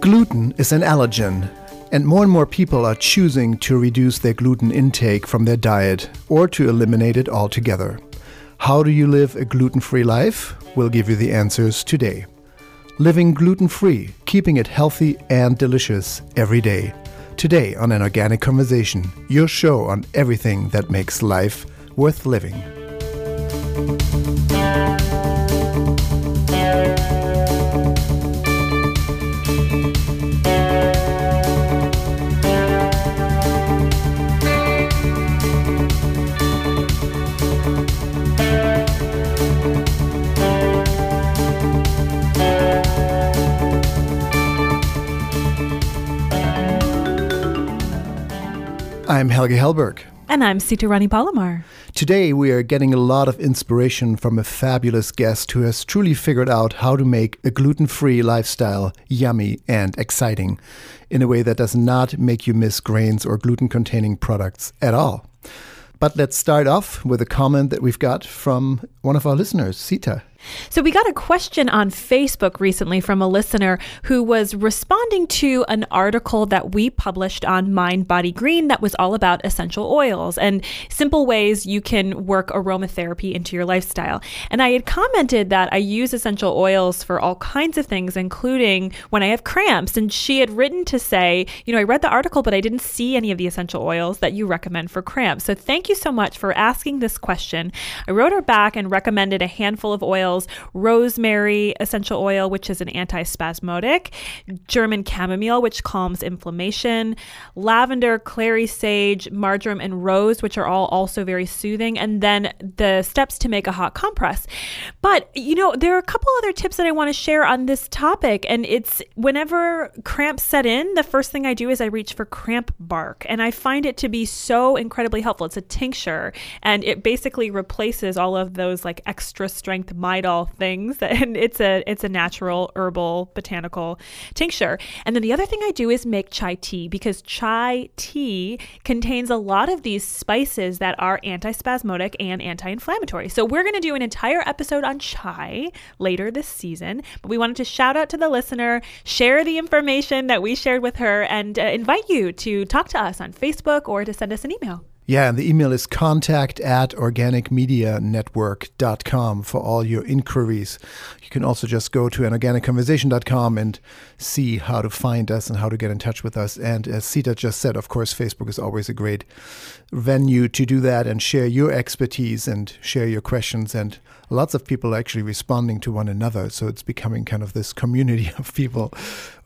Gluten is an allergen, and more and more people are choosing to reduce their gluten intake from their diet or to eliminate it altogether. How do you live a gluten free life? We'll give you the answers today. Living gluten free, keeping it healthy and delicious every day. Today on An Organic Conversation, your show on everything that makes life worth living. Helge Hellberg. And I'm Sita Rani Palomar. Today, we are getting a lot of inspiration from a fabulous guest who has truly figured out how to make a gluten free lifestyle yummy and exciting in a way that does not make you miss grains or gluten containing products at all. But let's start off with a comment that we've got from one of our listeners, Sita. So, we got a question on Facebook recently from a listener who was responding to an article that we published on Mind Body Green that was all about essential oils and simple ways you can work aromatherapy into your lifestyle. And I had commented that I use essential oils for all kinds of things, including when I have cramps. And she had written to say, you know, I read the article, but I didn't see any of the essential oils that you recommend for cramps. So, thank you so much for asking this question. I wrote her back and recommended a handful of oils oils rosemary essential oil, which is an antispasmodic, German chamomile, which calms inflammation, lavender, clary sage, marjoram, and rose, which are all also very soothing, and then the steps to make a hot compress. But, you know, there are a couple other tips that I want to share on this topic, and it's whenever cramps set in, the first thing I do is I reach for cramp bark, and I find it to be so incredibly helpful. It's a tincture, and it basically replaces all of those like extra strength midol things, and it's a it's a natural herbal botanical tincture. And then the other thing I do is make chai tea because chai tea contains a lot of these spices that are antispasmodic and anti-inflammatory. So we're going to do an entire episode on chai later this season, but we wanted to shout out to the listener, share the information that we shared with her, and uh, invite you to talk to us on Facebook or to send us an email. Yeah, and the email is contact at organicmedianetwork.com for all your inquiries. You can also just go to anorganicconversation.com and see how to find us and how to get in touch with us. And as Sita just said, of course, Facebook is always a great venue to do that and share your expertise and share your questions. And lots of people are actually responding to one another. So it's becoming kind of this community of people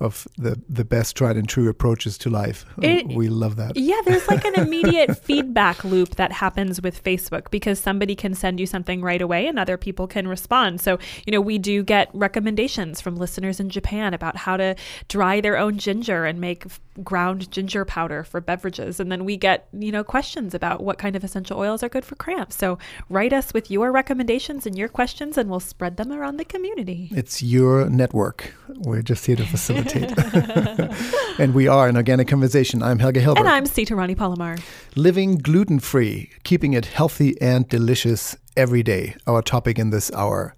of the, the best tried and true approaches to life. Uh, it, we love that. Yeah, there's like an immediate feedback loop that happens with Facebook because somebody can send you something right away and other people can respond. So, you know, we do get recommendations from listeners in Japan about how to dry their own ginger and make ground ginger powder for beverages. And then we get, you know, questions about what kind of essential oils are good for cramps. So write us with your recommendations and your questions, and we'll spread them around the community. It's your network. We're just here to facilitate. and we are an organic conversation. I'm Helge Hellberg. And I'm Sita Rani Palomar. Living gluten free, keeping it healthy and delicious every day, our topic in this hour.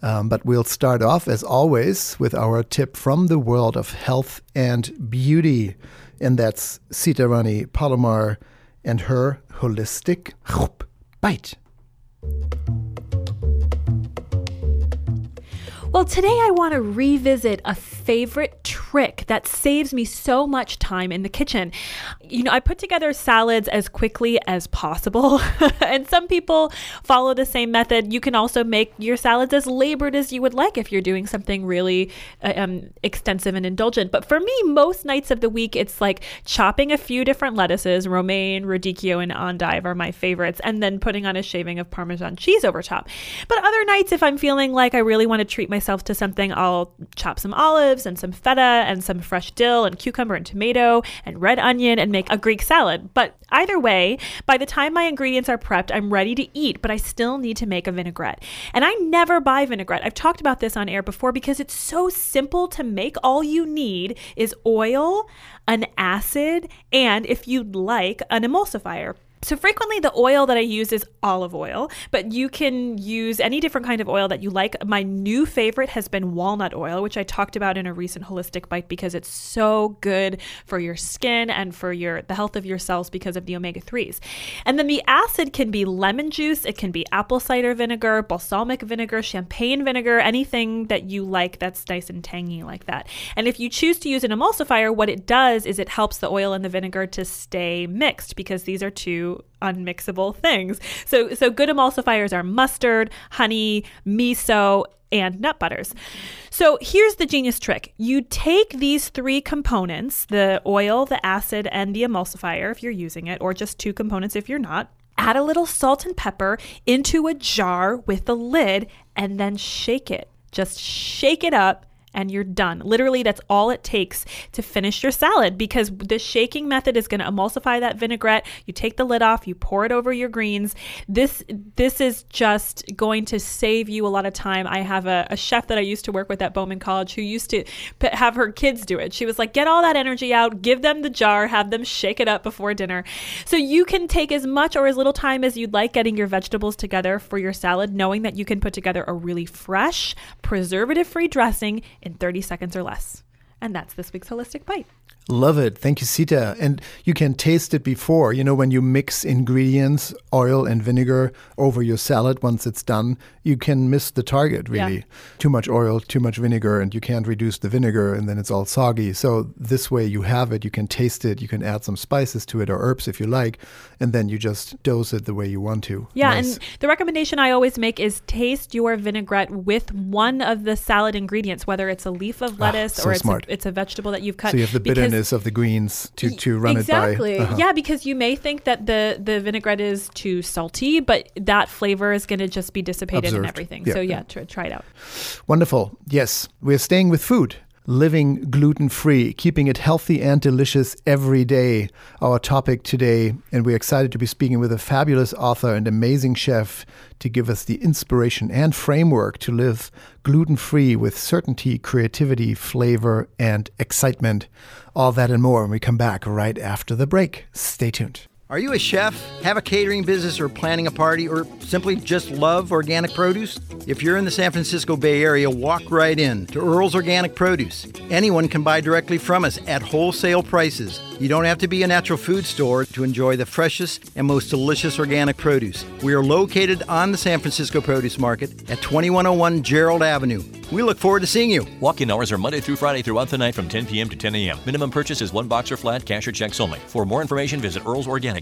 Um, but we'll start off, as always, with our tip from the world of health and beauty. And that's Sita Rani Palomar and her holistic bite. Well, today I want to revisit a favorite trick that saves me so much time in the kitchen. You know, I put together salads as quickly as possible, and some people follow the same method. You can also make your salads as labored as you would like if you're doing something really uh, um, extensive and indulgent. But for me, most nights of the week, it's like chopping a few different lettuces, romaine, radicchio, and endive are my favorites, and then putting on a shaving of Parmesan cheese over top. But other nights, if I'm feeling like I really want to treat myself, myself to something, I'll chop some olives and some feta and some fresh dill and cucumber and tomato and red onion and make make a Greek salad. But either way, by the time my ingredients are prepped, I'm ready to eat, but I still need to make a vinaigrette. And I never buy vinaigrette. I've talked about this on air before because it's so simple to make. All you need is oil, an acid, and if you'd like, an emulsifier. So frequently the oil that I use is olive oil, but you can use any different kind of oil that you like. My new favorite has been walnut oil, which I talked about in a recent holistic bite because it's so good for your skin and for your the health of your cells because of the omega 3s. And then the acid can be lemon juice, it can be apple cider vinegar, balsamic vinegar, champagne vinegar, anything that you like that's nice and tangy like that. And if you choose to use an emulsifier, what it does is it helps the oil and the vinegar to stay mixed because these are two unmixable things. So so good emulsifiers are mustard, honey, miso, and nut butters. So here's the genius trick. You take these three components, the oil, the acid, and the emulsifier if you're using it, or just two components if you're not. Add a little salt and pepper into a jar with the lid and then shake it. Just shake it up and you're done. Literally, that's all it takes to finish your salad because the shaking method is going to emulsify that vinaigrette. You take the lid off, you pour it over your greens. This this is just going to save you a lot of time. I have a, a chef that I used to work with at Bauman College who used to have her kids do it. She was like, get all that energy out, give them the jar, have them shake it up before dinner. So you can take as much or as little time as you'd like getting your vegetables together for your salad, knowing that you can put together a really fresh, preservative free dressing in 30 seconds or less. And that's this week's Holistic Bite. Love it. Thank you, Sita. And you can taste it before. You know, when you mix ingredients, oil and vinegar over your salad once it's done, you can miss the target, really. Yeah. Too much oil, too much vinegar, and you can't reduce the vinegar, and then it's all soggy. So, this way you have it, you can taste it, you can add some spices to it or herbs if you like, and then you just dose it the way you want to. Yeah. Nice. And the recommendation I always make is taste your vinaigrette with one of the salad ingredients, whether it's a leaf of ah, lettuce ah, so or it's a, it's a, vegetable that you've cut. So, you have the bitterness of the greens to, to run exactly. it by. Exactly. Uh-huh. Yeah, because you may think that the the vinaigrette is too salty, but that flavor is going to just be dissipated Observed. in everything. Yeah. So yeah, try, try it out. Wonderful. Yes, we're staying with food living gluten free, keeping it healthy and delicious every day. Our topic today, and we're excited to be speaking with a fabulous author and amazing chef to give us the inspiration and framework to live gluten free with certainty, creativity, flavor, and excitement. All that and more when we come back right after the break. Stay tuned. Are you a chef, have a catering business, or planning a party, or simply just love organic produce? If you're in the San Francisco Bay Area, walk right in to Earl's Organic Produce. Anyone can buy directly from us at wholesale prices. You don't have to be a natural food store to enjoy the freshest and most delicious organic produce. We are located on the San Francisco Produce Market at 2101 Gerald Avenue. We look forward to seeing you. Walk in hours are Monday through Friday throughout the night from 10 p.m. to 10 a.m. Minimum purchase is one box or flat, cash or checks only. For more information, visit earlsorganic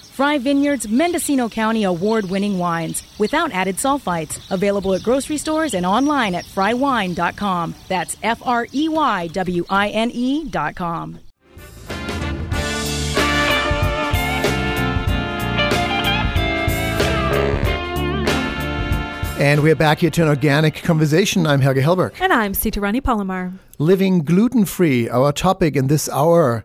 Frey Vineyards Mendocino County award winning wines without added sulfites. Available at grocery stores and online at freywine.com. That's F R E Y W I N E.com. And we're back here to an organic conversation. I'm Helge Hellberg. And I'm Sita Rani Palomar. Living gluten free, our topic in this hour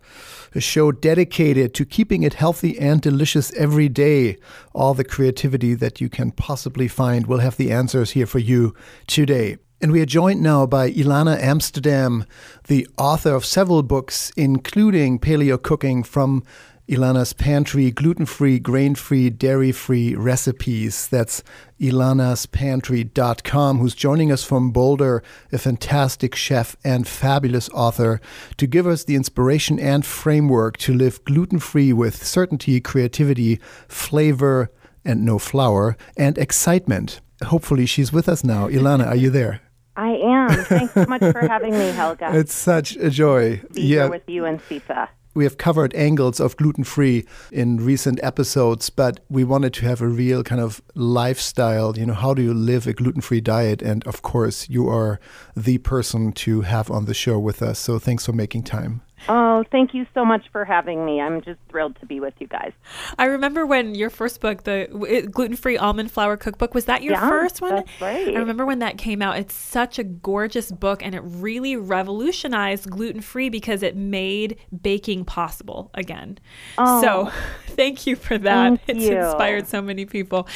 a show dedicated to keeping it healthy and delicious every day. All the creativity that you can possibly find, we'll have the answers here for you today. And we are joined now by Elana Amsterdam, the author of several books, including Paleo Cooking from Elana's Pantry gluten free, grain free, dairy free recipes. That's elanaspantry.com, who's joining us from Boulder, a fantastic chef and fabulous author, to give us the inspiration and framework to live gluten free with certainty, creativity, flavor, and no flour, and excitement. Hopefully, she's with us now. Elana, are you there? I am. Thanks so much for having me, Helge. It's such a joy. Be yeah. here with you and Sita. We have covered angles of gluten free in recent episodes, but we wanted to have a real kind of lifestyle. You know, how do you live a gluten free diet? And of course, you are the person to have on the show with us. So thanks for making time. Oh, thank you so much for having me. I'm just thrilled to be with you guys. I remember when your first book, the gluten free almond flour cookbook, was that your yeah, first one? That's right. I remember when that came out. It's such a gorgeous book and it really revolutionized gluten free because it made baking possible again. Oh, so thank you for that. It's you. inspired so many people.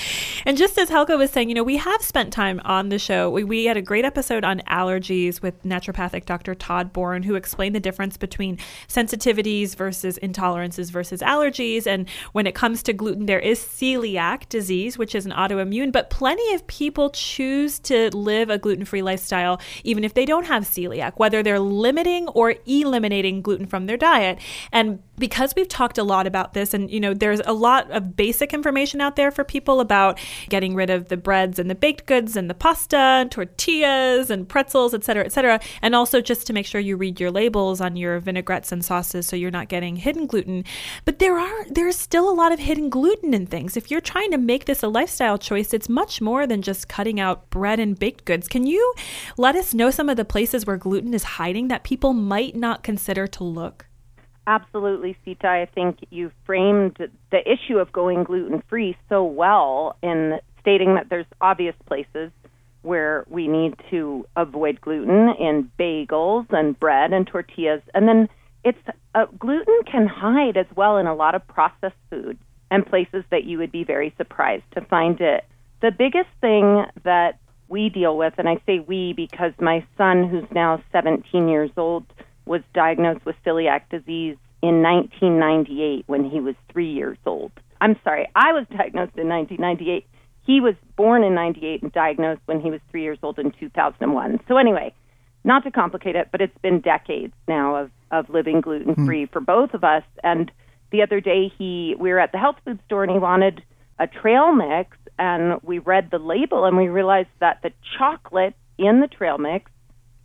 And just as Helge was saying, you know, we have spent time on the show. We, we had a great episode on allergies with naturopathic Dr. Todd Bourne, who explained the difference between sensitivities versus intolerances versus allergies. And when it comes to gluten, there is celiac disease, which is an autoimmune, but plenty of people choose to live a gluten free lifestyle, even if they don't have celiac, whether they're limiting or eliminating gluten from their diet. And because we've talked a lot about this and you know there's a lot of basic information out there for people about getting rid of the breads and the baked goods and the pasta and tortillas and pretzels et cetera et cetera and also just to make sure you read your labels on your vinaigrettes and sauces so you're not getting hidden gluten but there are there's still a lot of hidden gluten in things if you're trying to make this a lifestyle choice it's much more than just cutting out bread and baked goods can you let us know some of the places where gluten is hiding that people might not consider to look Absolutely, Sita. I think you framed the issue of going gluten free so well in stating that there's obvious places where we need to avoid gluten in bagels and bread and tortillas. And then it's uh, gluten can hide as well in a lot of processed food and places that you would be very surprised to find it. The biggest thing that we deal with, and I say we because my son, who's now 17 years old, was diagnosed with celiac disease in 1998 when he was three years old. I'm sorry, I was diagnosed in 1998. He was born in 98 and diagnosed when he was three years old in 2001. So, anyway, not to complicate it, but it's been decades now of, of living hmm. gluten free for both of us. And the other day, he we were at the health food store and he wanted a trail mix, and we read the label and we realized that the chocolate in the trail mix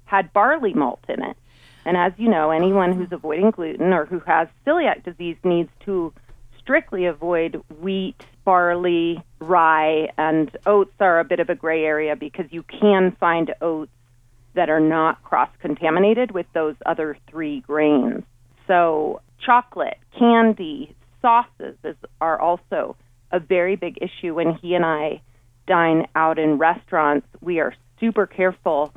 had barley malt in it. And as you know, anyone who's oh. avoiding gluten or who has celiac disease needs to strictly avoid wheat, barley, rye, and oats are a bit of a gray area because you can find oats that are not cross contaminated with those other three grains. So, chocolate, candy, sauces is, are also a very big issue. When he and I dine out in restaurants, we are super careful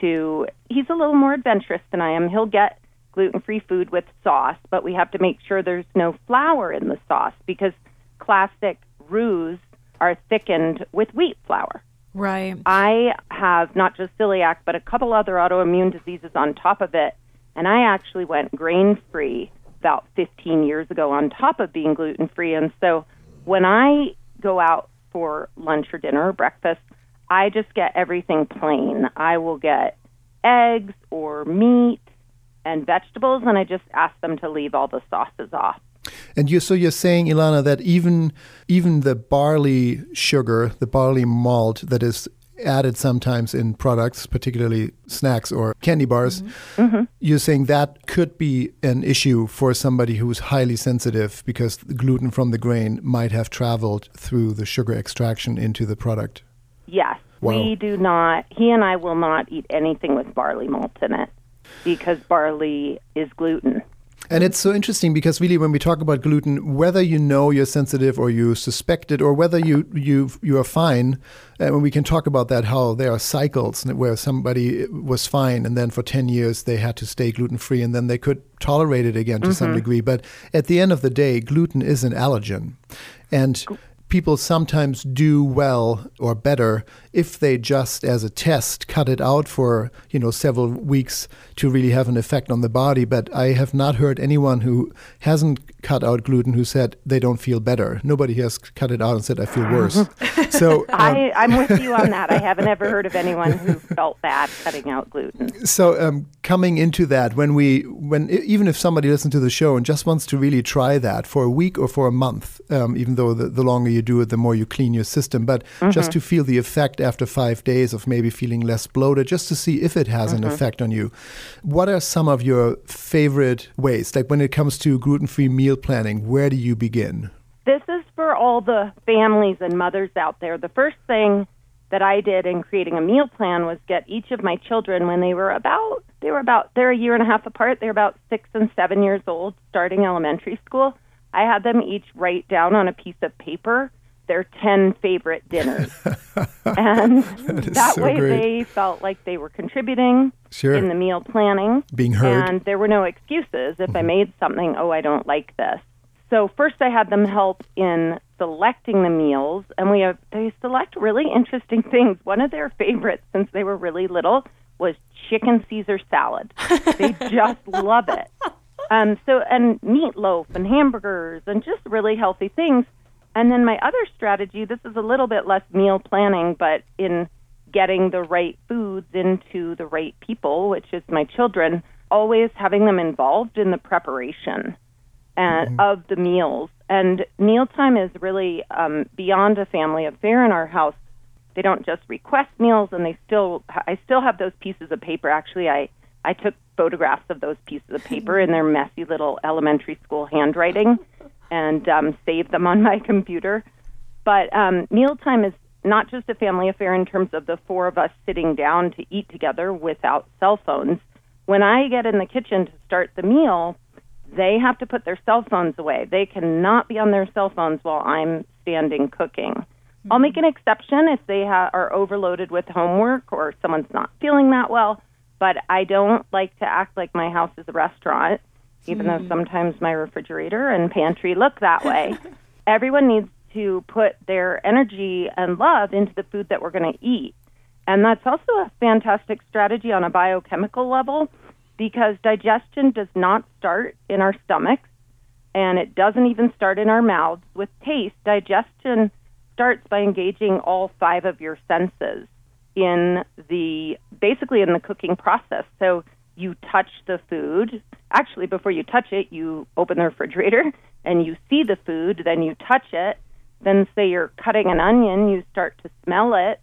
to he's a little more adventurous than I am. He'll get gluten-free food with sauce, but we have to make sure there's no flour in the sauce because classic roux are thickened with wheat flour. Right. I have not just celiac, but a couple other autoimmune diseases on top of it, and I actually went grain-free about 15 years ago on top of being gluten-free, and so when I go out for lunch or dinner or breakfast, I just get everything plain. I will get eggs or meat and vegetables, and I just ask them to leave all the sauces off. And you, so you're saying, Elana, that even even the barley sugar, the barley malt that is added sometimes in products, particularly snacks or candy bars, mm-hmm. Mm-hmm. you're saying that could be an issue for somebody who's highly sensitive because the gluten from the grain might have traveled through the sugar extraction into the product. Yes. Wow. We do not, he and I will not eat anything with barley malt in it because barley is gluten. And it's so interesting because really, when we talk about gluten, whether you know you're sensitive or you suspect it, or whether you you you are fine, and uh, we can talk about that how there are cycles where somebody was fine and then for ten years they had to stay gluten free and then they could tolerate it again to Mm-hmm. some degree. But at the end of the day, gluten is an allergen, and people sometimes do well or better if they just as a test cut it out for you know several weeks to really have an effect on the body but i have not heard anyone who hasn't cut out gluten who said they don't feel better nobody has cut it out and said i feel worse so um, I, I'm with you on that. I haven't ever heard of anyone who felt bad cutting out gluten. so um, coming into that when we when even if somebody listens to the show and just wants to really try that for a week or for a month um, even though the, the longer you you do it, the more you clean your system. But mm-hmm. just to feel the effect after five days of maybe feeling less bloated, just to see if it has mm-hmm. an effect on you. What are some of your favorite ways? Like when it comes to gluten free meal planning, where do you begin? This is for all the families and mothers out there. The first thing that I did in creating a meal plan was get each of my children when they were about they were about they're a year and a half apart. They're about six and seven years old, starting elementary school. I had them each write down on a piece of paper their 10 favorite dinners. and that, that so way great. they felt like they were contributing sure. in the meal planning. Being heard. And there were no excuses if mm-hmm. I made something, oh, I don't like this. So first I had them help in selecting the meals and we have they select really interesting things. One of their favorites since they were really little was chicken Caesar salad. they just love it. Um, so and meatloaf and hamburgers and just really healthy things. And then my other strategy, this is a little bit less meal planning, but in getting the right foods into the right people, which is my children, always having them involved in the preparation and mm-hmm. of the meals. And mealtime is really um, beyond a family affair in our house. They don't just request meals, and they still. I still have those pieces of paper. Actually, I I took photographs of those pieces of paper in their messy little elementary school handwriting and um, saved them on my computer. But um, mealtime is not just a family affair in terms of the four of us sitting down to eat together without cell phones. When I get in the kitchen to start the meal, they have to put their cell phones away. They cannot be on their cell phones while I'm standing cooking. I'll make an exception if they ha- are overloaded with homework or someone's not feeling that well but I don't like to act like my house is a restaurant, even mm. though sometimes my refrigerator and pantry look that way. Everyone needs to put their energy and love into the food that we're going to eat. And that's also a fantastic strategy on a biochemical level because digestion does not start in our stomachs and it doesn't even start in our mouths. With taste, digestion starts by engaging all five of your senses in the basically in the cooking process. So you touch the food. Actually, before you touch it, you open the refrigerator and you see the food, then you touch it. Then, say you're cutting an onion, you start to smell it.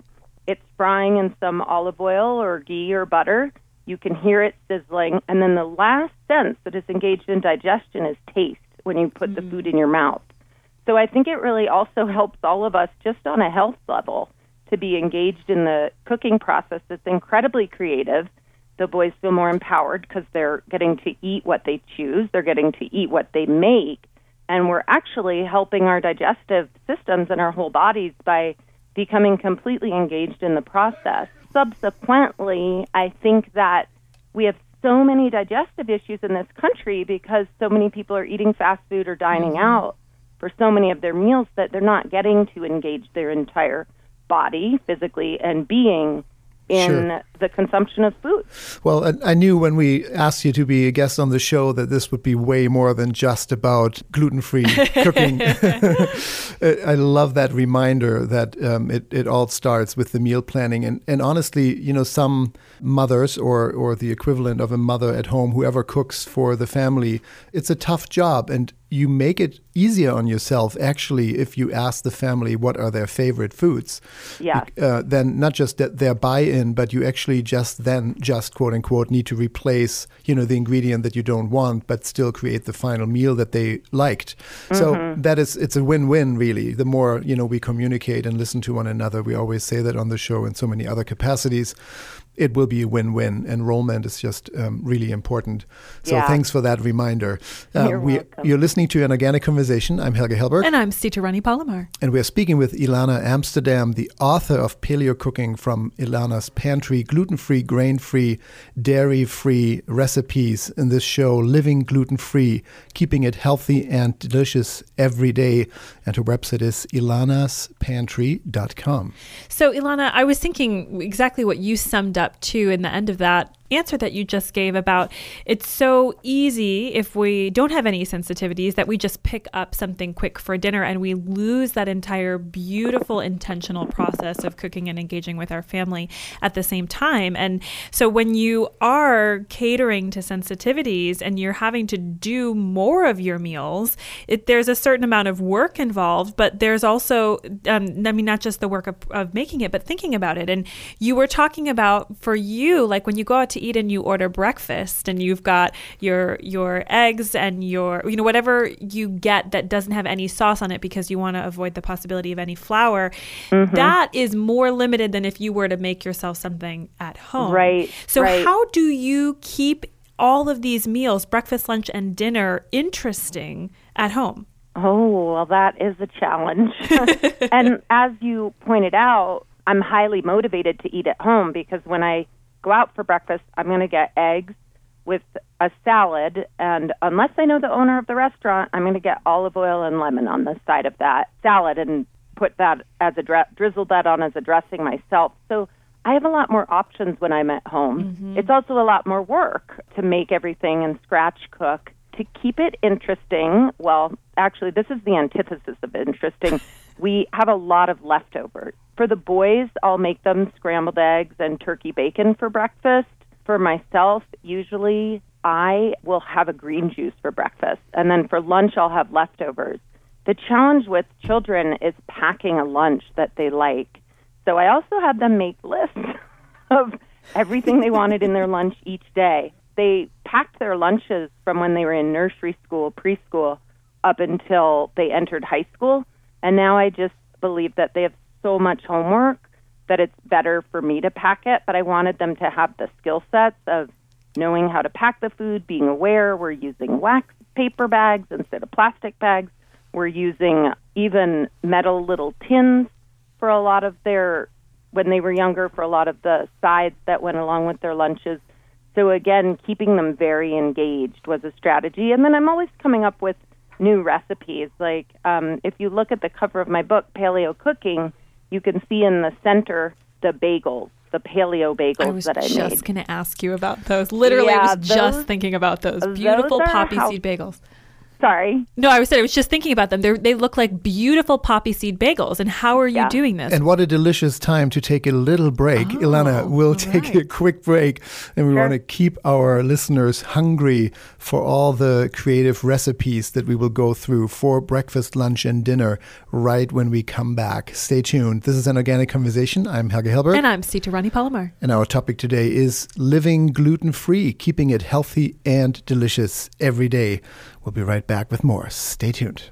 It's frying in some olive oil or ghee or butter. You can hear it sizzling. And then the last sense that is engaged in digestion is taste when you put mm-hmm. the food in your mouth. So I think it really also helps all of us just on a health level to be engaged in the cooking process that's incredibly creative. The boys feel more empowered because they're getting to eat what they choose, they're getting to eat what they make, and we're actually helping our digestive systems and our whole bodies by becoming completely engaged in the process. Subsequently, I think that we have so many digestive issues in this country because so many people are eating fast food or dining mm-hmm. out for so many of their meals that they're not getting to engage their entire body physically and being in sure. the consumption of food. Well, I, I, knew when we asked you to be a guest on the show that this would be way more than just about gluten free cooking. I love that reminder that um, it, it all starts with the meal planning. And, and honestly, you know, some mothers or, or the equivalent of a mother at home, whoever cooks for the family, it's a tough job. And you make it easier on yourself actually if you ask the family what are their favorite foods yeah. uh, then not just that their buy-in but you actually just then just quote unquote need to replace you know the ingredient that you don't want but still create the final meal that they liked. Mm-hmm. so that is it's a win-win really. The more you know we communicate and listen to one another we always say that on the show in so many other capacities it will be a win-win. Enrollment is just um, really important. So yeah. thanks for that reminder. Uh, you're, we, you're listening to an organic conversation. I'm Helge Hellberg, and I'm Sita Rani Palomar, and we're speaking with Elana Amsterdam, the author of Paleo Cooking from Elana's Pantry: Gluten-free, grain-free, dairy-free recipes. In this show, living gluten-free, keeping it healthy and delicious every day. And her website is elanaspantry.com. So, Elana, I was thinking exactly what you summed up up to in the end of that answer that you just gave about it's so easy if we don't have any sensitivities that we just pick up something quick for dinner and we lose that entire beautiful intentional process of cooking and engaging with our family at the same time. And so when you are catering to sensitivities and you're having to do more of your meals, it, there's a certain amount of work involved, but there's also, um, I mean, not just the work of, of making it, but thinking about it. And you were talking about for you, like when you go out to eat and you order breakfast and you've got your your eggs and your you know whatever you get that doesn't have any sauce on it because you want to avoid the possibility of any flour mm-hmm. that is more limited than if you were to make yourself something at home right so right. how do you keep all of these meals breakfast lunch and dinner interesting at home oh well that is a challenge and as you pointed out I'm highly motivated to eat at home because when I go out for breakfast, I'm going to get eggs with a salad. And unless I know the owner of the restaurant, I'm going to get olive oil and lemon on the side of that salad and put that as a dre- drizzle that on as a dressing myself. So I have a lot more options when I'm at home. Mm-hmm. It's also a lot more work to make everything and scratch cook. To keep it interesting, well, actually, this is the antithesis of interesting. we have a lot of leftovers. For the boys, I'll make them scrambled eggs and turkey bacon for breakfast. For myself, usually I will have a green juice for breakfast. And then for lunch, I'll have leftovers. The challenge with children is packing a lunch that they like. So I also have them make lists of everything they wanted in their lunch each day. They packed their lunches from when they were in nursery school, preschool, up until they entered high school. And now I just believe that they have so much homework that it's better for me to pack it, but I wanted them to have the skill sets of knowing how to pack the food, being aware we're using wax paper bags instead of plastic bags. We're using even metal little tins for a lot of their, when they were younger, for a lot of the sides that went along with their lunches. So, again, keeping them very engaged was a strategy. And then I'm always coming up with new recipes. Like, um, if you look at the cover of my book, Paleo Cooking, you can see in the center the bagels, the paleo bagels I was that I made. I was just going to ask you about those. Literally, yeah, I was those, just thinking about those beautiful those poppy how, seed bagels. Sorry. No, I was I was just thinking about them. They they look like beautiful poppy seed bagels. And how are you yeah. doing this? And what a delicious time to take a little break. Oh, Elana, we'll take right. a quick break, and we sure. want to keep our listeners hungry for all the creative recipes that we will go through for breakfast, lunch, and dinner right when we come back. Stay tuned. This is an organic conversation. I'm Helge Hellberg, and I'm Sita Rani Palomar. And our topic today is living gluten free, keeping it healthy and delicious every day. We'll be right back with more. Stay tuned.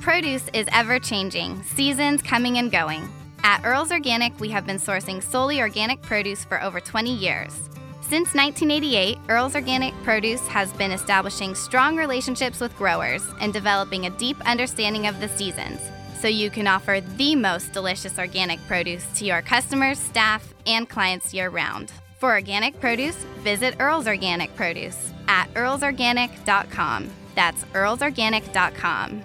Produce is ever changing, seasons coming and going. At Earls Organic, we have been sourcing solely organic produce for over 20 years. Since 1988, Earls Organic Produce has been establishing strong relationships with growers and developing a deep understanding of the seasons so you can offer the most delicious organic produce to your customers, staff, and clients year round. For organic produce, visit Earls Organic Produce at earlsorganic.com. That's earlsorganic.com.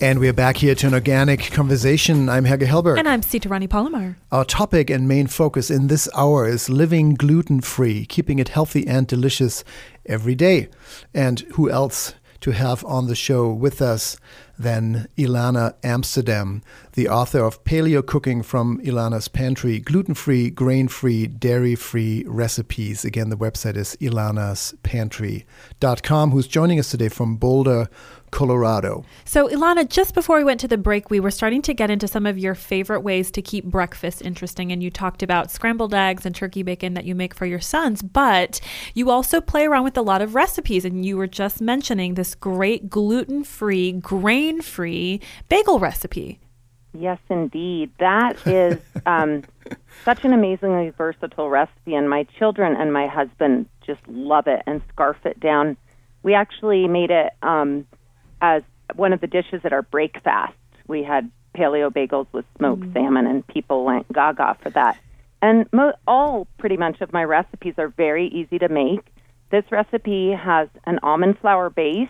And we are back here to an organic conversation. I'm Helge Hellberg. And I'm Sita Rani Palomar. Our topic and main focus in this hour is living gluten free, keeping it healthy and delicious every day. And who else to have on the show with us than Elana Amsterdam, the author of Paleo Cooking from Elana's Pantry, gluten free, grain free, dairy free recipes. Again, the website is elanaspantry.com, who's joining us today from Boulder, Colorado. So, Elana, just before we went to the break, we were starting to get into some of your favorite ways to keep breakfast interesting. And you talked about scrambled eggs and turkey bacon that you make for your sons, but you also play around with a lot of recipes. And you were just mentioning this great gluten free, grain free bagel recipe. Yes, indeed. That is um, such an amazingly versatile recipe, and my children and my husband just love it and scarf it down. We actually made it um, as one of the dishes at our break fast. We had paleo bagels with smoked mm. salmon, and people went gaga for that. And mo- all pretty much of my recipes are very easy to make. This recipe has an almond flour base,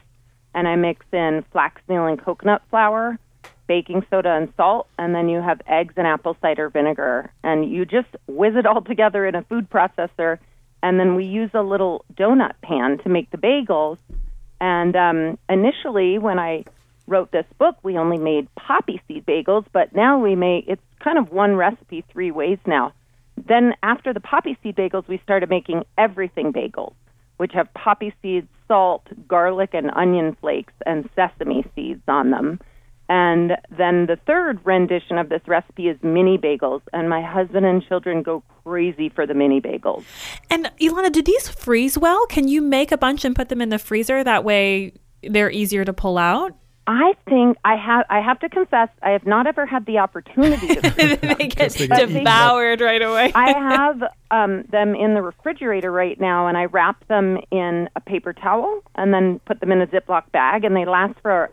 and I mix in flaxmeal and coconut flour, baking soda and salt, and then you have eggs and apple cider vinegar. And you just whiz it all together in a food processor, and then we use a little donut pan to make the bagels. And um, initially, when I wrote this book, we only made poppy seed bagels, but now we make it's kind of one recipe three ways now. Then after the poppy seed bagels, we started making everything bagels, which have poppy seeds, salt, garlic, and onion flakes, and sesame seeds on them. And then the third rendition of this recipe is mini bagels, and my husband and children go crazy for the mini bagels. And Elana, do these freeze well? Can you make a bunch and put them in the freezer? That way they're easier to pull out? I think I have. I have to confess, I have not ever had the opportunity. to They get devoured right away. I have um, them in the refrigerator right now, and I wrap them in a paper towel and then put them in a Ziploc bag, and they last for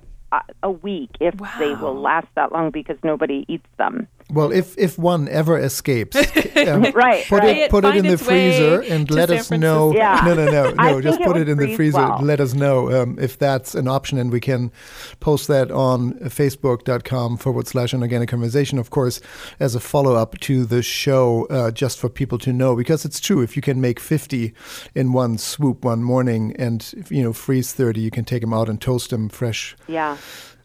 a week if wow. they will last that long because nobody eats them. Well, if if one ever escapes, um, right, put right. it put it in the freezer and let us know. Yeah. No, no, no, no. just put it, it in the freezer. Well. Let us know um, if that's an option, and we can post that on Facebook.com forward slash an organic conversation. Of course, as a follow up to the show, uh, just for people to know, because it's true. If you can make fifty in one swoop one morning, and you know freeze thirty, you can take them out and toast them fresh. Yeah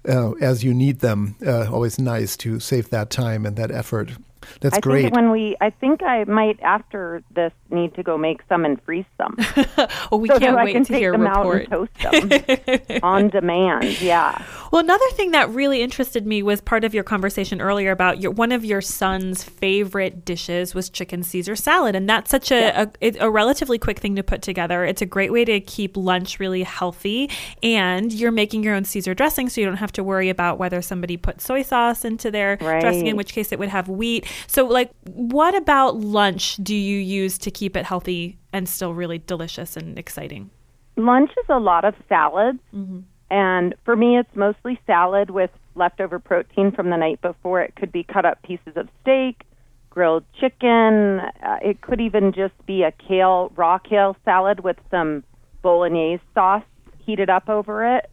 uh, as you need them. Uh, always nice to save that time and that effort. That's I great. Think when we, I think I might after this need to go make some and freeze some. well, we so can't wait I can to take hear them report. out and toast them on demand. Yeah. Well, another thing that really interested me was part of your conversation earlier about your one of your son's favorite dishes was chicken Caesar salad, and that's such a, yeah. a, a relatively quick thing to put together. It's a great way to keep lunch really healthy, and you're making your own Caesar dressing, so you don't have to worry about whether somebody put soy sauce into their right. dressing, in which case it would have wheat. So, like, what about lunch do you use to keep it healthy and still really delicious and exciting? Lunch is a lot of salads. Mm-hmm. And for me, it's mostly salad with leftover protein from the night before. It could be cut up pieces of steak, grilled chicken. Uh, it could even just be a kale, raw kale salad with some bolognese sauce heated up over it.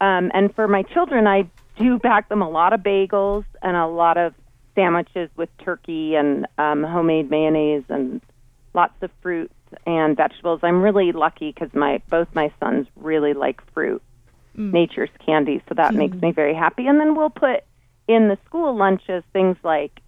Um, and for my children, I do pack them a lot of bagels and a lot of sandwiches with turkey and um, homemade mayonnaise and lots of fruits and vegetables. I'm really lucky because my both my sons really like fruit, mm. nature's candy, so that mm. makes me very happy. And then we'll put in the school lunches things like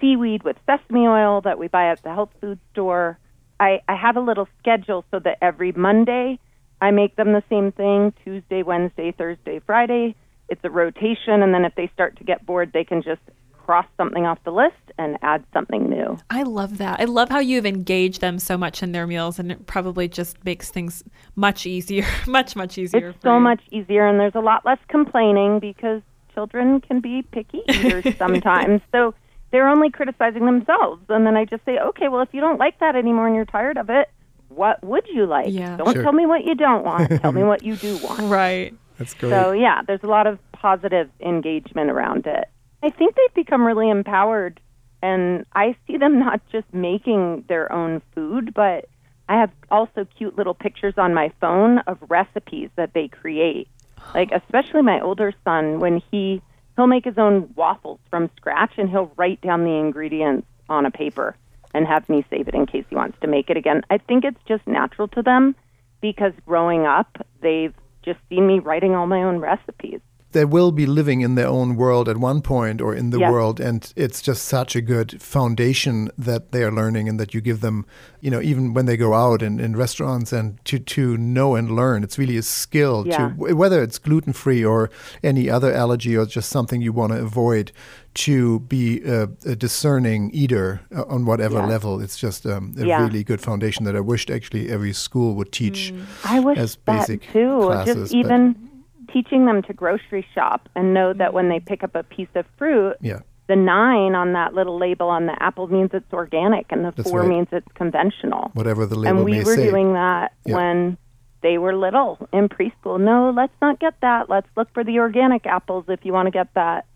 seaweed with sesame oil that we buy at the health food store. I, I have a little schedule so that every Monday I make them the same thing Tuesday, Wednesday, Thursday, Friday. It's a rotation, and then if they start to get bored, they can just cross something off the list and add something new. I love that. I love how you've engaged them so much in their meals, and it probably just makes things much easier, much, much easier. It's so you. much easier, and there's a lot less complaining because children can be picky eaters sometimes. so they're only criticizing themselves. And then I just say, okay, well, if you don't like that anymore and you're tired of it, what would you like? Yeah. Don't sure. tell me what you don't want. tell me what you do want. Right. That's great. So, yeah, there's a lot of positive engagement around it. I think they've become really empowered, and I see them not just making their own food, but I have also cute little pictures on my phone of recipes that they create. Like especially my older son when he he'll make his own waffles from scratch and he'll write down the ingredients on a paper and have me save it in case he wants to make it again. I think it's just natural to them because growing up they've just seen me writing all my own recipes they will be living in their own world at one point or in the yes. world and it's just such a good foundation that they are learning and that you give them you know even when they go out in, in restaurants and to to know and learn it's really a skill yeah. to whether it's gluten free or any other allergy or just something you want to avoid to be a, a discerning eater uh, on whatever yeah. level it's just um, a yeah. really good foundation that I wished actually every school would teach mm. I wish as that basic too classes, just even teaching them to grocery shop and know that when they pick up a piece of fruit, yeah. the nine on that little label on the apple means it's organic, and the That's four right. means it's conventional. Whatever the label and we were say. doing that Yeah. when they were little in preschool. No, let's not get that. Let's look for the organic apples if you want to get that.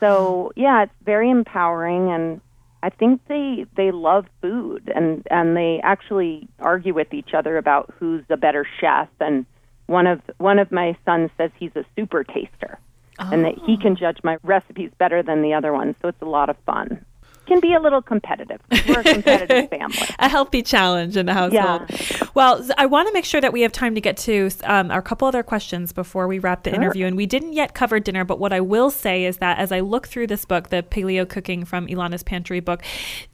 So yeah, it's very empowering, and I think they they love food, and and they actually argue with each other about who's the better chef. And one of one of my sons says he's a super taster, and that he oh. can judge my recipes better than the other one. So it's a lot of fun. Can be a little competitive. We're a competitive family. a healthy challenge in the household. Yeah. Well, I want to make sure that we have time to get to um, our couple other questions before we wrap the interview. And we didn't yet cover dinner, but what I will say is that as I look through this book, the Paleo Cooking from Elana's Pantry book,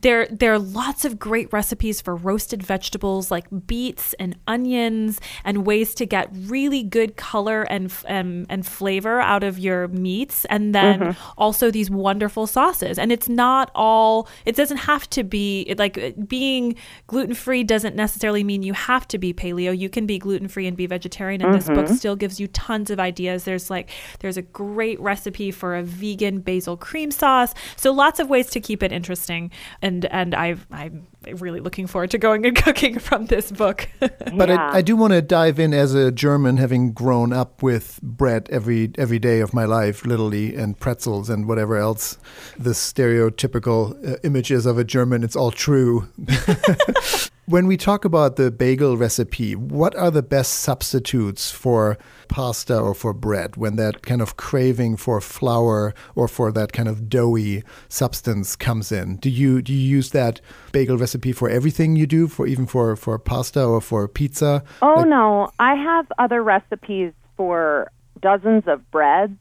there there are lots of great recipes for roasted vegetables like beets and onions, and ways to get really good color and f- um, and flavor out of your meats, and then also these wonderful sauces. And it's not all it doesn't have to be it- like uh, being gluten free doesn't necessarily mean you have to be paleo. You can be gluten free and be vegetarian and this book still gives you tons of ideas. There's like there's a great recipe for a vegan basil cream sauce. So lots of ways to keep it interesting. And and I've, i'm really looking forward to going and cooking from this book But Yeah. I, I do want to dive in as a German, having grown up with bread every every day of my life, literally, and pretzels and whatever else. The stereotypical uh, images of a German, it's all true. when we talk about the bagel recipe, what are the best substitutes for pasta or for bread when that kind of craving for flour or for that kind of doughy substance comes in? Do you do you use that bagel recipe for everything you do, for even for for pasta or for pizza? Oh Like- no, I have other recipes for dozens of breads,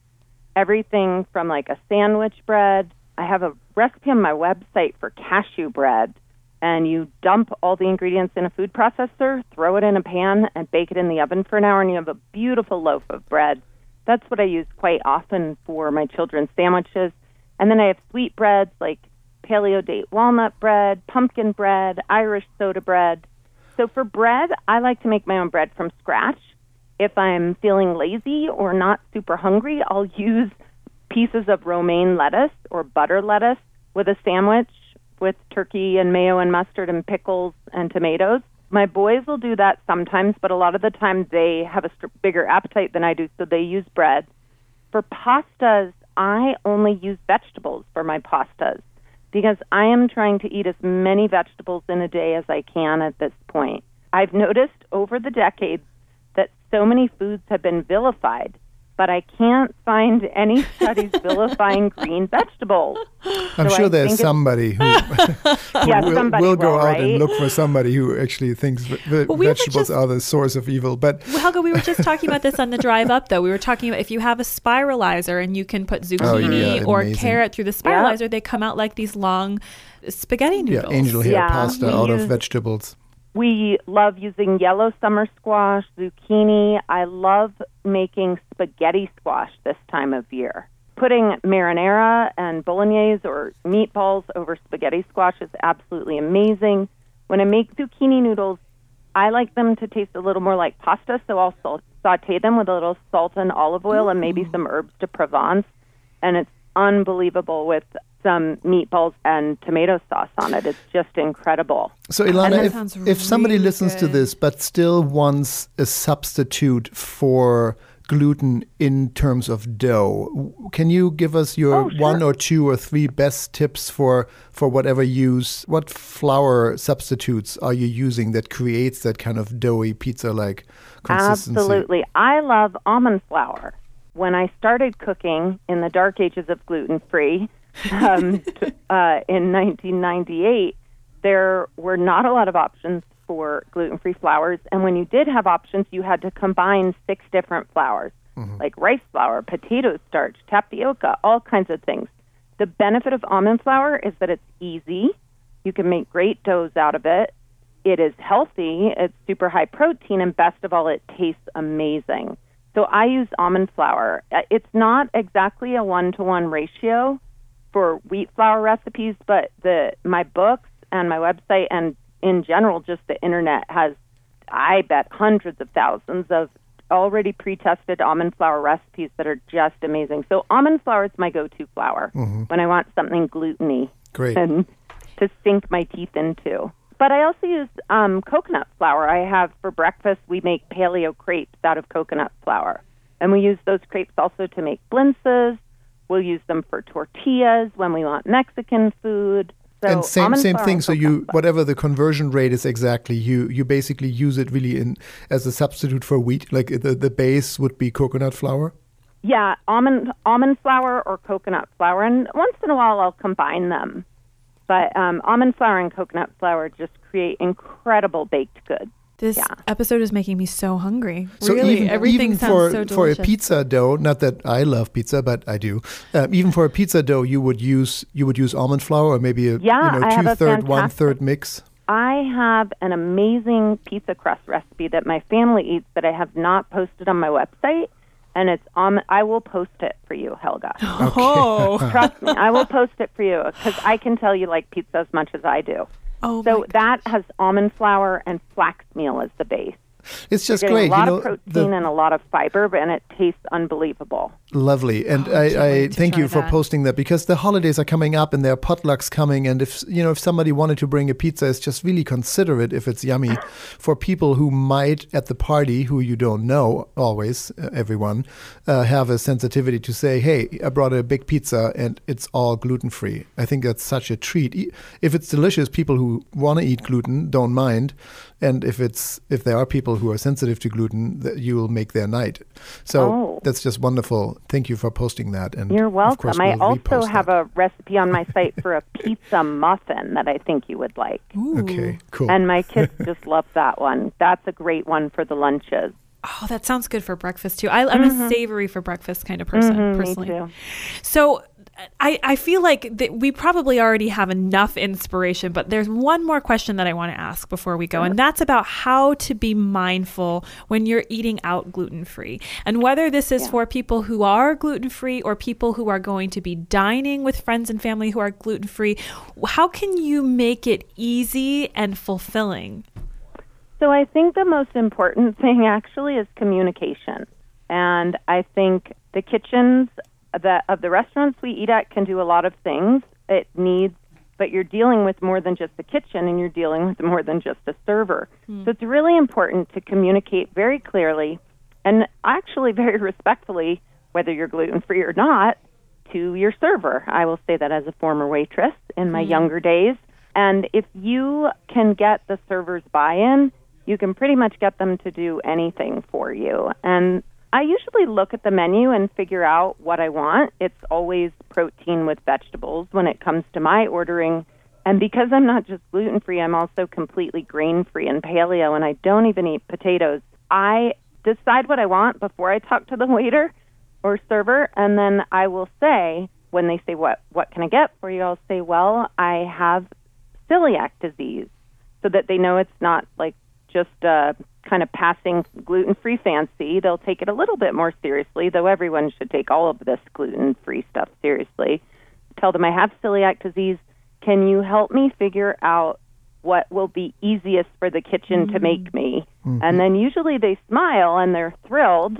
everything from like a sandwich bread. I have a recipe on my website for cashew bread, and you dump all the ingredients in a food processor, throw it in a pan, and bake it in the oven for an hour, and you have a beautiful loaf of bread. That's what I use quite often for my children's sandwiches. And then I have sweet breads like paleo date walnut bread, pumpkin bread, Irish soda bread. So for bread, I like to make my own bread from scratch. If I'm feeling lazy or not super hungry, I'll use pieces of romaine lettuce or butter lettuce with a sandwich with turkey and mayo and mustard and pickles and tomatoes. My boys will do that sometimes, but a lot of the time they have a str- bigger appetite than I do, so they use bread. For pastas, I only use vegetables for my pastas because I am trying to eat as many vegetables in a day as I can at this point. I've noticed over the decades that so many foods have been vilified, but I can't find any studies vilifying green vegetables. I'm So sure I there's somebody who, who Yeah, will, somebody will go will, out right? and look for somebody who actually thinks v- v- Well, we vegetables just- are the source of evil. But Well, Helge, we were just talking about this on the drive up, though. We were talking about if you have a spiralizer and you can put zucchini Oh, yeah, or amazing. carrot through the spiralizer, they come out like these long spaghetti noodles. yeah, noodles. angel hair Yeah, pasta we out of vegetables. We love using yellow summer squash, zucchini. I love making spaghetti squash this time of year. Putting marinara and bolognese or meatballs over spaghetti squash is absolutely amazing. When I make zucchini noodles, I like them to taste a little more like pasta, so I'll sau- saute them with a little salt and olive oil and maybe mm. some herbes de Provence. And it's unbelievable with some meatballs and tomato sauce on it. It's just incredible. So, Elana, if, sounds if somebody really listens to this but still wants a substitute for gluten in terms of dough, can you give us your Oh, sure. one or two or three best tips for, for whatever use? What flour substitutes are you using that creates that kind of doughy pizza like consistency? Absolutely. I love almond flour. When I started cooking in the dark ages of gluten free um, t- uh, in 1998, there were not a lot of options for gluten free flours. And when you did have options, you had to combine six different flours, like rice flour, potato starch, tapioca, all kinds of things. The benefit of almond flour is that it's easy. You can make great doughs out of it it is healthy, it's super high protein, and best of all, it tastes amazing. So I use almond flour. Uh, It's not exactly a one to one ratio for wheat flour recipes, but the my books and my website and in general just the internet has I bet hundreds of thousands of already pre-tested almond flour recipes that are just amazing. So almond flour is my go-to flour when I want something gluteny Great. and to sink my teeth into. But I also use um, coconut flour. I have for breakfast we make paleo crepes out of coconut flour, and we use those crepes also to make blintzes. We'll use them for tortillas when we want Mexican food. So and same same thing. So you whatever the conversion rate is exactly, you you basically use it really in as a substitute for wheat. Like the the base would be coconut flour. Yeah, almond almond flour or coconut flour, and once in a while I'll combine them. But um, almond flour and coconut flour just create incredible baked goods. This Yeah. episode is making me so hungry. So really, even, everything even sounds for so for a pizza dough, not that I love pizza, but I do. Um, even for a pizza dough, you would use you would use almond flour or maybe a Yeah, you know I have two a third one fantastic- third mix. I have an amazing pizza crust recipe that my family eats that I have not posted on my website, and it's on. I will post it for you, Helge. Oh, Trust me, I will post it for you because I can tell you like pizza as much as I do. Oh So that has almond flour and flax meal as the base. It's just You're great, a lot you know. of protein the- and a lot of fiber, and it tastes unbelievable. Lovely, and Oh, I I, I wait to thank you for that. posting that because the holidays are coming up and there are potlucks coming, and if you know if somebody wanted to bring a pizza, it's just really considerate if it's yummy for people who might at the party who you don't know always uh, everyone uh, have a sensitivity to say, hey, I brought a big pizza and it's all gluten free. I think that's such a treat. If it's delicious, people who want to eat gluten don't mind, and if it's if there are people who are sensitive to gluten, that you will make their night. So Oh. that's just wonderful. Thank you for posting that. And You're welcome. I we'll also have that. a recipe on my site for a pizza muffin that I think you would like. Okay, cool. And my kids just love that one. That's a great one for the lunches. Oh, that sounds good for breakfast too. I, I'm a savory for breakfast kind of person, Mhm, personally. Me too. So I, I feel like that we probably already have enough inspiration, but there's one more question that I want to ask before we go, and that's about how to be mindful when you're eating out gluten free. And whether this is for people who are gluten free or people who are going to be dining with friends and family who are gluten free, how can you make it easy and fulfilling? So I think the most important thing actually is communication. And I think the kitchens that of the restaurants we eat at can do a lot of things. It needs but you're dealing with more than just the kitchen and you're dealing with more than just a server. Hmm. So it's really important to communicate very clearly and actually very respectfully whether you're gluten free or not to your server. I will say that as a former waitress in my hmm. younger days. And if you can get the server's buy in, you can pretty much get them to do anything for you. And I usually look at the menu and figure out what I want. It's always protein with vegetables when it comes to my ordering. And because I'm not just gluten free, I'm also completely grain free and paleo, and I don't even eat potatoes. I decide what I want before I talk to the waiter or server, and then I will say, when they say, What, what can I get for you? I'll say, Well, I have celiac disease, so that they know it's not like just a kind of passing gluten free fancy. They'll take it a little bit more seriously, though everyone should take all of this gluten free stuff seriously. Tell them I have celiac disease. Can you help me figure out what will be easiest for the kitchen to mm-hmm. make me? Mm-hmm. And then usually they smile and they're thrilled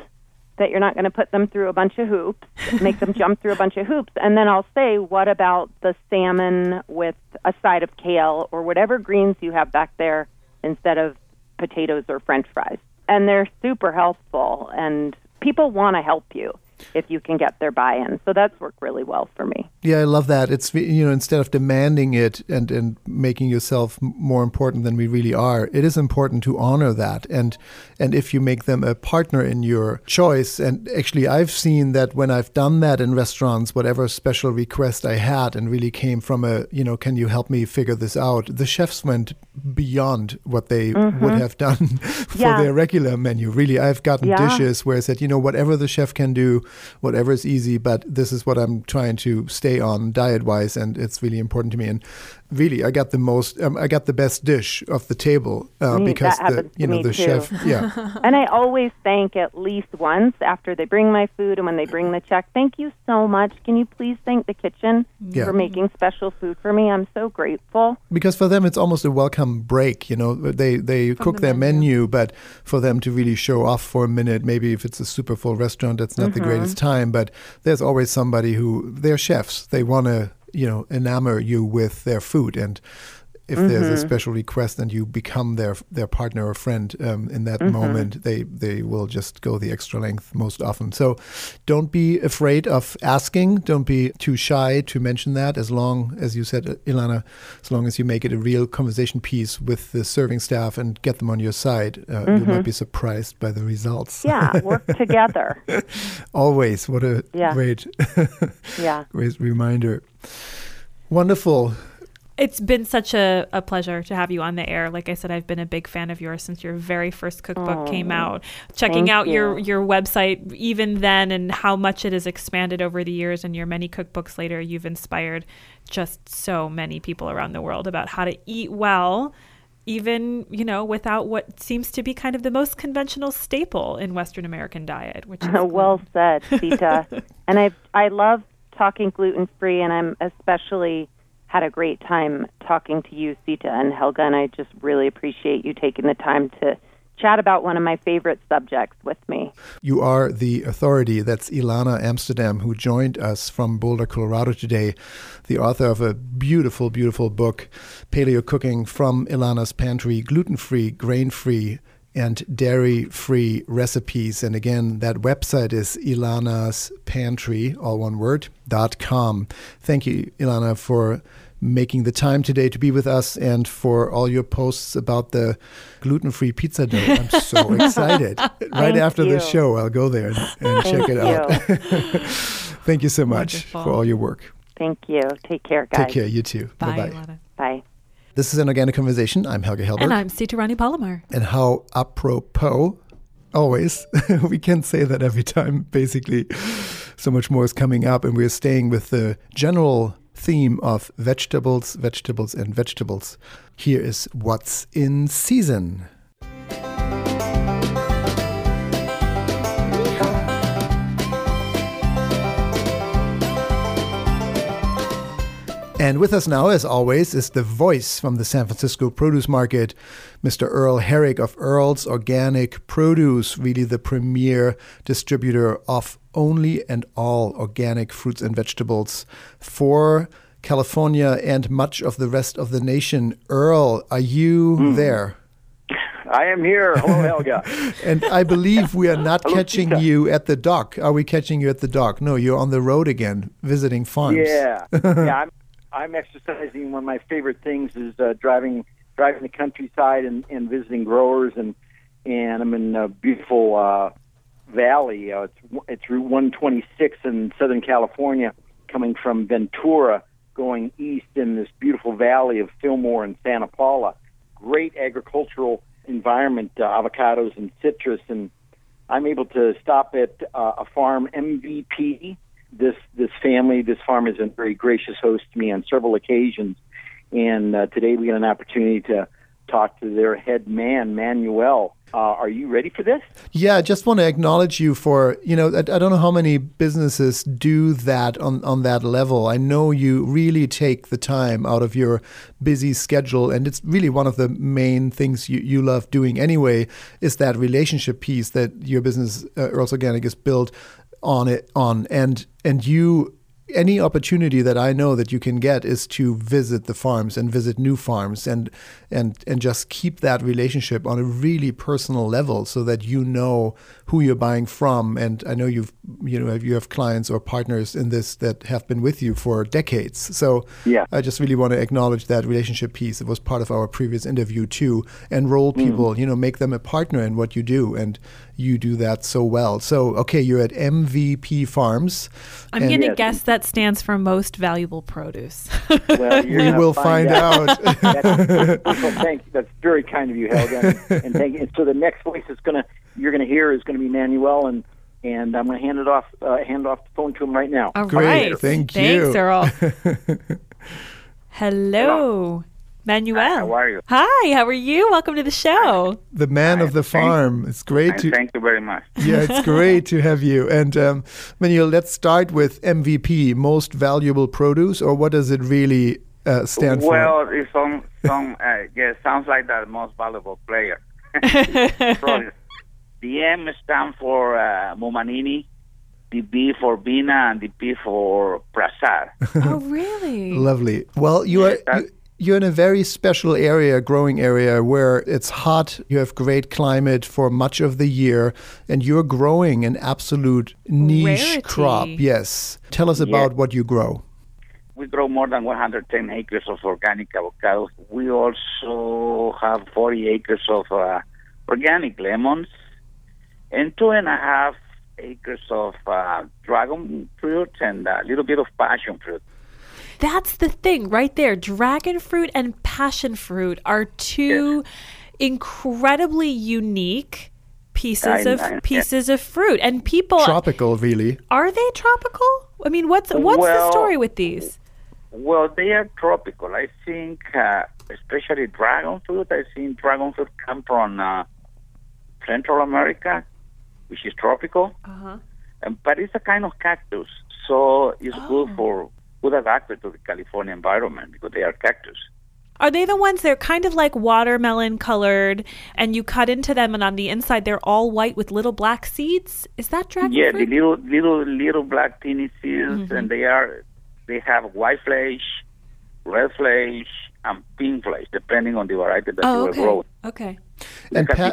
that you're not going to put them through a bunch of hoops, make them jump through a bunch of hoops. And then I'll say, what about the salmon with a side of kale or whatever greens you have back there instead of potatoes or french fries? And they're super helpful, and people want to help you if you can get their buy in. So that's worked really well for me. Yeah, I love that. It's you know instead of demanding it and and making yourself more important than we really are, it is important to honor that. And and if you make them a partner in your choice, and actually I've seen that when I've done that in restaurants, whatever special request I had, and really came from a you know, can you help me figure this out? The chefs went beyond what they would have done for Mm-hmm. Yeah. their regular menu. Really, I've gotten Yeah. dishes where I said, you know, whatever the chef can do, whatever is easy, but this is what I'm trying to stay on diet wise, and it's really important to me. And really, I got the most, um, I got the best dish of the table uh, Me- because that the, you to know, the too. chef, yeah, And I always thank at least once after they bring my food and when they bring the check. Thank you so much. Can you please thank the kitchen Yeah. for making special food for me? I'm so grateful. because for them it's almost a welcome break. You know, they they cook the their menu. menu, but for them to really show off for a minute, maybe if it's a super full restaurant, that's not the Mm-hmm. greatest time. But there's always somebody who they're chefs. They want to you know enamor you with their food and. If there's Mm-hmm. a special request and you become their their partner or friend um, in that Mm-hmm. moment, they they will just go the extra length most often. So, don't be afraid of asking. Don't be too shy to mention that. As long as you said, uh, Elana, as long as you make it a real conversation piece with the serving staff and get them on your side, uh, you might be surprised by the results. Mm-hmm. Yeah, work together. Always. What a Yeah. great, Yeah. great reminder. Wonderful. It's been such a, a pleasure to have you on the air. Like I said, I've been a big fan of yours since your very first cookbook came out. Checking out your, your website even then and how much it has expanded over the years and your many cookbooks later, you've inspired just so many people around the world about how to eat well, even, you know, without what seems to be kind of the most conventional staple in Western American diet, which is well said, Sita. and I I love talking gluten free, and I'm especially had a great time talking to you, Sita and Helge. And I just really appreciate you taking the time to chat about one of my favorite subjects with me. You are the authority. That's Elana Amsterdam, who joined us from Boulder, Colorado today, the author of a beautiful, beautiful book, Paleo Cooking from Elana's Pantry, gluten free, grain free, and dairy free recipes. And again, that website is Elana's Pantry, all one word, dot com. Thank you, Elana, for making the time today to be with us and for all your posts about the gluten free pizza dough. I'm so excited. right Thank after the you. show, I'll go there and, and check Thank it out. Thank you so much Wonderful. for all your work. Thank you. Take care, guys. Take care. You too. Bye, Bye-bye. Bye. This is an organic conversation. I'm Helge Hellberg. And I'm Sita Rani Palomar. and how apropos always we can say that every time basically so much more is coming up and we're staying with the general theme of vegetables vegetables and vegetables here is what's in season And with us now, as always, is the voice from the San Francisco produce market, Mr. Earl Herrick of Earl's Organic Produce, really the premier distributor of only and all organic fruits and vegetables for California and much of the rest of the nation. Earl, are you there? I am here. Hello, Helge. And I believe we are not Hello, catching Tita. you at the dock. Are we catching you at the dock? No, you're on the road again, visiting farms. yeah, yeah. I'm I'm exercising. One of my favorite things is uh, driving driving the countryside and, and visiting growers and and I'm in a beautiful uh, valley. Uh, it's it's Route 126 in Southern California, coming from Ventura, going east in this beautiful valley of Fillmore and Santa Paula. Great agricultural environment, uh, avocados and citrus, and I'm able to stop at uh, a farm MVP. This this family, this farm has been very gracious host to me on several occasions, and uh, today we get an opportunity to talk to their head man, Manuel. Uh, are you ready for this? Yeah, I just want to acknowledge you for, you know, I, I don't know how many businesses do that on, on that level. I know you really take the time out of your busy schedule, and it's really one of the main things you, you love doing anyway, is that relationship piece that your business, uh, Earls Organic, is built on it on. And, and you any opportunity that I know that you can get is to visit the farms and visit new farms and and and just keep that relationship on a really personal level so that you know who you're buying from. And I know you've you know you have clients or partners in this that have been with you for decades. So Yeah. I just really want to acknowledge that relationship piece. It was part of our previous interview too. Enroll hmm. people you know make them a partner in what you do. And you do that so well so okay you're at MVP Farms I'm going to Yes. guess that stands for most valuable produce. Well, you're we will find out. that's, well, thank That's very kind of you, Helge. And, and thank and so the next voice is gonna you're gonna hear is gonna be Manuel, and and I'm gonna hand it off uh, hand off the phone to him right now. All Great, right. thank Thanks, you. Thanks, Earl. Hello, Manuel. how are you? Hi, how are you? Welcome to the show. the man of the thank- farm. It's great And to thank you very much. yeah, it's great to have you. And um, Manuel, let's start with MVP, most valuable produce, or what does it really uh, stand for? well, for? it's some some uh, yeah sounds like the most valuable player. so the M stands for uh, Mumanini, the B for Bina, and the P for Prasad. oh, really? Lovely. Well, you are. You, you're in a very special area, growing area, where it's hot. You have great climate for much of the year, and you're growing an absolute niche Rarity. crop. Yes. Tell us about what you grow. We grow more than 110 acres of organic avocados. We also have 40 acres of uh, organic lemons and two and a half acres of uh, dragon fruit and a little bit of passion fruit. That's the thing right there. Dragon fruit and passion fruit are two incredibly unique pieces I- of I- pieces of fruit. And people Tropical, really. are they tropical? I mean, what's what's the story with these? Well, they are tropical. I think, uh, especially dragon fruit. I think dragon fruit come from uh, Central America, which is tropical. Uh-huh. Um, but it's a kind of cactus, so it's good for good adapted to the California environment because they are cactus. Are they the ones they're kind of like watermelon colored and you cut into them and on the inside they're all white with little black seeds? Is that dragon yeah, fruit? the little little little black teeny seeds, mm-hmm. and they are they have white flesh, red flesh, and pink flesh, depending on the variety that oh, you okay. grow. Okay. And pa-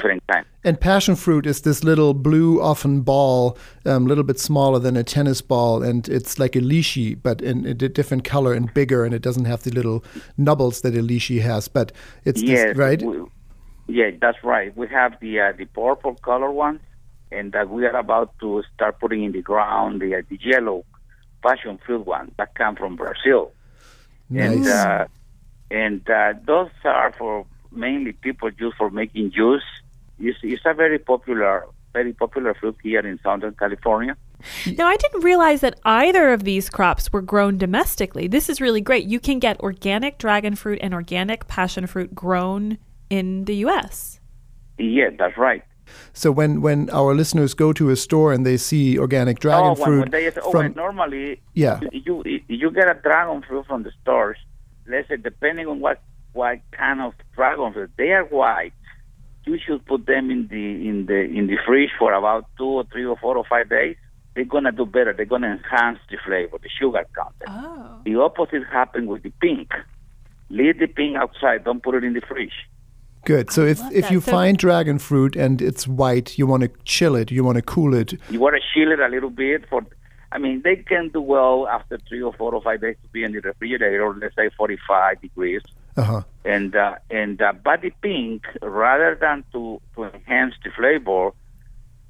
And passion fruit is this little blue, often ball, a um, little bit smaller than a tennis ball, and it's like a lychee, but in, in a different color and bigger, and it doesn't have the little nubbles that a lychee has. But it's yes, this, right. we- yeah, that's right. We have the uh, the purple color ones, and uh, we are about to start putting in the ground the uh, the yellow passion fruit one that come from Brazil. And Nice. uh, and uh, those are for mainly people use for making juice. It's, it's a very popular very popular fruit here in Southern California. Now, I didn't realize that either of these crops were grown domestically. This is really great. You can get organic dragon fruit and organic passion fruit grown in the U.S. Yeah, that's right. So when, when our listeners go to a store and they see organic oh, dragon oh, fruit when, when they, oh, from normally Yeah. you you get a dragon fruit from the stores. Let's say depending on what what kind of dragon fruit they are white. You should put them in the in the in the fridge for about two or three or four or five days. They're gonna do better. They're gonna enhance the flavor, the sugar content. Oh. The opposite happened with the pink. Leave the pink outside. Don't put it in the fridge. good. So if, if that. you So- find dragon fruit and it's white, you want to chill it, you want to cool it. You want to chill it a little bit for. I mean, they can do well after three or four or five days to be in the refrigerator, or let's say 45 degrees. Uh huh. And uh, and uh, the pink, rather than to, to enhance the flavor,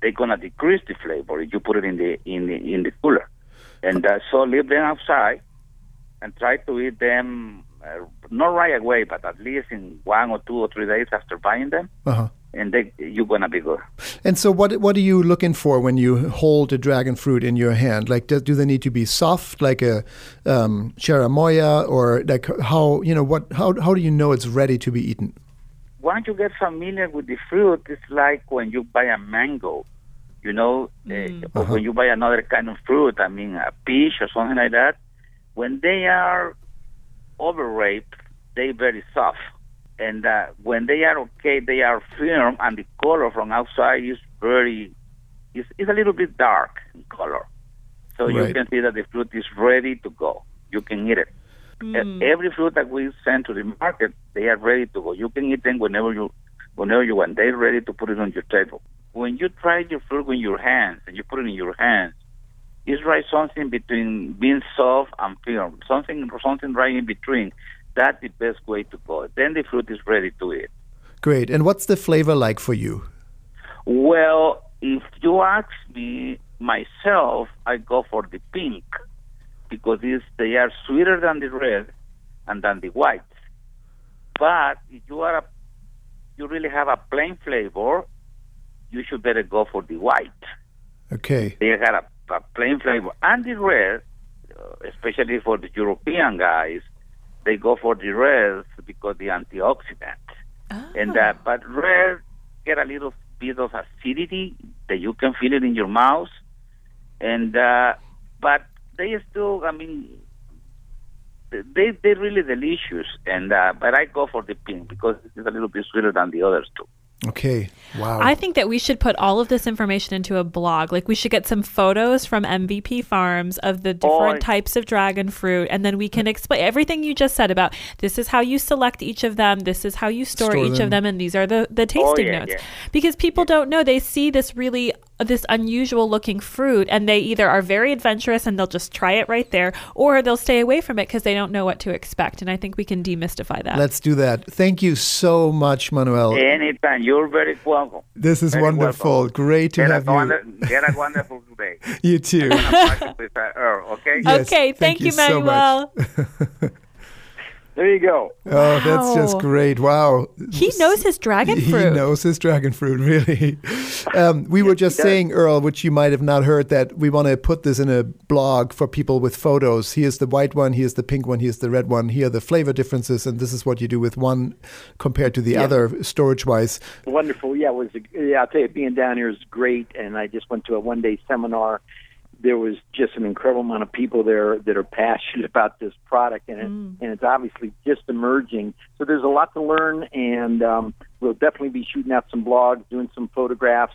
they're gonna decrease the flavor if you put it in the in the in the cooler. And uh, so leave them outside and try to eat them uh, not right away, but at least in one or two or three days after buying them, Uh huh. And they you're gonna be good. And so, what what are you looking for when you hold a dragon fruit in your hand? Like, do, do they need to be soft, like a um, cherimoya, or like how you know what? How how do you know it's ready to be eaten? once you get familiar with the fruit, it's like when you buy a mango, you know, uh, or when you buy another kind of fruit, I mean, a peach or something like that. When they are overripe, they very soft. And uh, when they are okay, they are firm, and the color from outside is very, it's, it's a little bit dark in color. So you can see that the fruit is ready to go. You can eat it. E- Every fruit that we send to the market, they are ready to go. You can eat them whenever you, whenever you want. They're ready to put it on your table. When you try your fruit with your hands and you put it in your hands, it's right something between being soft and firm. Something, something right in between. That's the best way to go. Then the fruit is ready to eat. Great. And what's the flavor like for you? Well, if you ask me myself, I go for the pink because it's, they are sweeter than the red and than the white. But if you are a, you really have a plain flavor, you should better go for the white. Okay. They got a, a plain flavor, and the red, uh, especially for the European guys, they go for the red because the antioxidant. And uh, but red get a little bit of acidity that you can feel it in your mouth, and uh, but they still, I mean, they they're really delicious. And uh, but I go for the pink because it's a little bit sweeter than the others too. Okay. Wow. I think that we should put all of this information into a blog. Like we should get some photos from MVP Farms of the different Oh. types of dragon fruit, and then we can explain everything you just said about this is how you select each of them, this is how you store, Store each them. of them, and these are the the oh, tasting yeah, notes. yeah. Because people don't know they see this really this unusual looking fruit, and they either are very adventurous and they'll just try it right there, or they'll stay away from it because they don't know what to expect. And I think we can demystify that. Let's do that. Thank you so much, Manuel. Anytime, you're very welcome. This is Very wonderful. welcome. Great to Get have a, you. wonder- get a wonderful day. You too. with uh, Earl, okay? Yes, okay, thank thank, you you, so much. Manuel. There you go. Oh, that's just great. Wow. he knows his dragon fruit. He knows his dragon fruit, really. Um, we were just saying, Earl, which you might have not heard, that we want to put this in a blog for people with photos. Here's the white one, here's the pink one, here's the red one, here are the flavor differences, and this is what you do with one compared to the other storage wise. Wonderful. Yeah, it was. Yeah, I'll tell you, being down here is great. And I just went to a one day seminar. There was just an incredible amount of people there that are passionate about this product, and it, and it's obviously just emerging. So there's a lot to learn, and um, we'll definitely be shooting out some blogs, doing some photographs.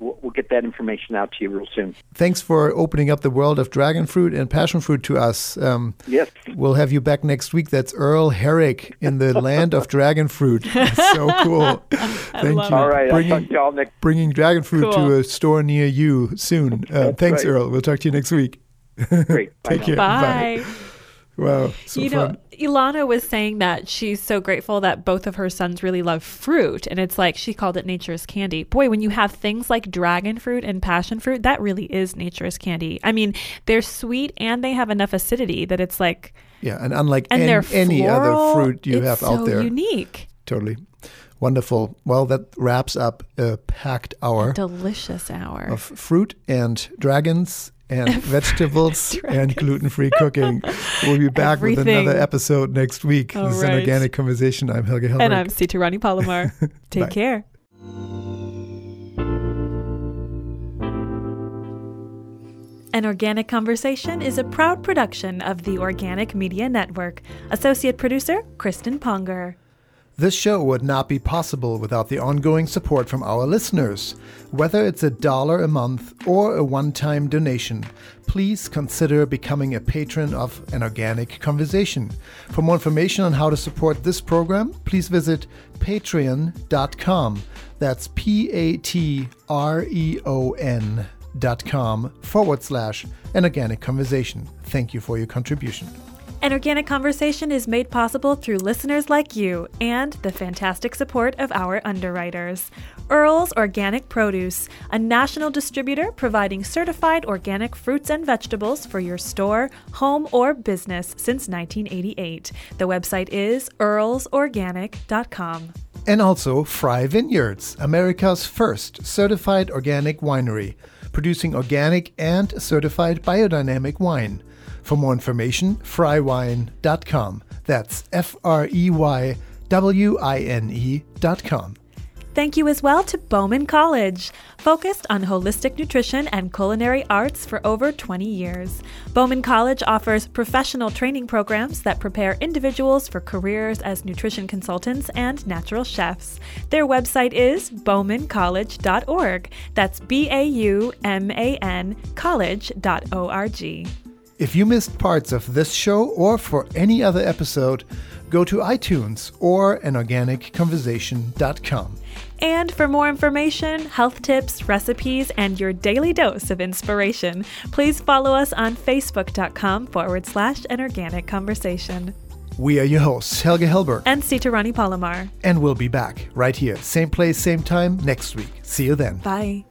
We'll, we'll get that information out to you real soon. Thanks for opening up the world of dragon fruit and passion fruit to us. Um, Yes. We'll have you back next week. That's Earl Herrick in the land of dragon fruit. That's so cool. Thank you. All right. I'll Bringing, talk to y'all next. bringing dragon fruit Cool. to a store near you soon. Uh, thanks, right. Earl. We'll talk to you next week. Great. Bye Take now. care. Bye. Wow. So you fun. know, Elana was saying that she's so grateful that both of her sons really love fruit. And it's like she called it nature's candy. Boy, when you have things like dragon fruit and passion fruit, that really is nature's candy. I mean, they're sweet and they have enough acidity that it's like, yeah, and unlike and an- they're any other fruit you have so out there, unique. totally wonderful. Well, that wraps up a packed hour Delicious hour. of fruit and dragons and vegetables and gluten-free cooking. We'll be back with another episode next week. All this is an organic conversation. I'm Helge Hellberg. and I'm Sita Rani Palomar. Take care. An Organic Conversation is a proud production of the Organic Media Network. Associate producer, Kristen Ponger. This show would not be possible without the ongoing support from our listeners. Whether it's a dollar a month or a one time donation, please consider becoming a patron of An Organic Conversation. For more information on how to support this program, please visit patreon.com. That's P A T R E O N dot com forward slash An Organic Conversation. Thank you for your contribution. An Organic Conversation is made possible through listeners like you and the fantastic support of our underwriters. Earl's Organic Produce, a national distributor providing certified organic fruits and vegetables for your store, home, or business since 1988. The website is earlsorganic.com. And also Frey Vineyards, America's first certified organic winery, producing organic and certified biodynamic wine. For more information, freywine.com. That's F R E Y W I N E.com. Thank you as well to Bauman College, focused on holistic nutrition and culinary arts for over 20 years. Bauman College offers professional training programs that prepare individuals for careers as nutrition consultants and natural chefs. Their website is baumancollege.org. That's B A U M A N college.org. If you missed parts of this show or for any other episode, go to iTunes or anorganicconversation.com. And for more information, health tips, recipes, and your daily dose of inspiration, please follow us on facebook.com forward slash an organic conversation. We are your hosts, Helge Hellberg, And Sita Rani Palomar. and we'll be back right here, same place, same time next week. See you then. Bye.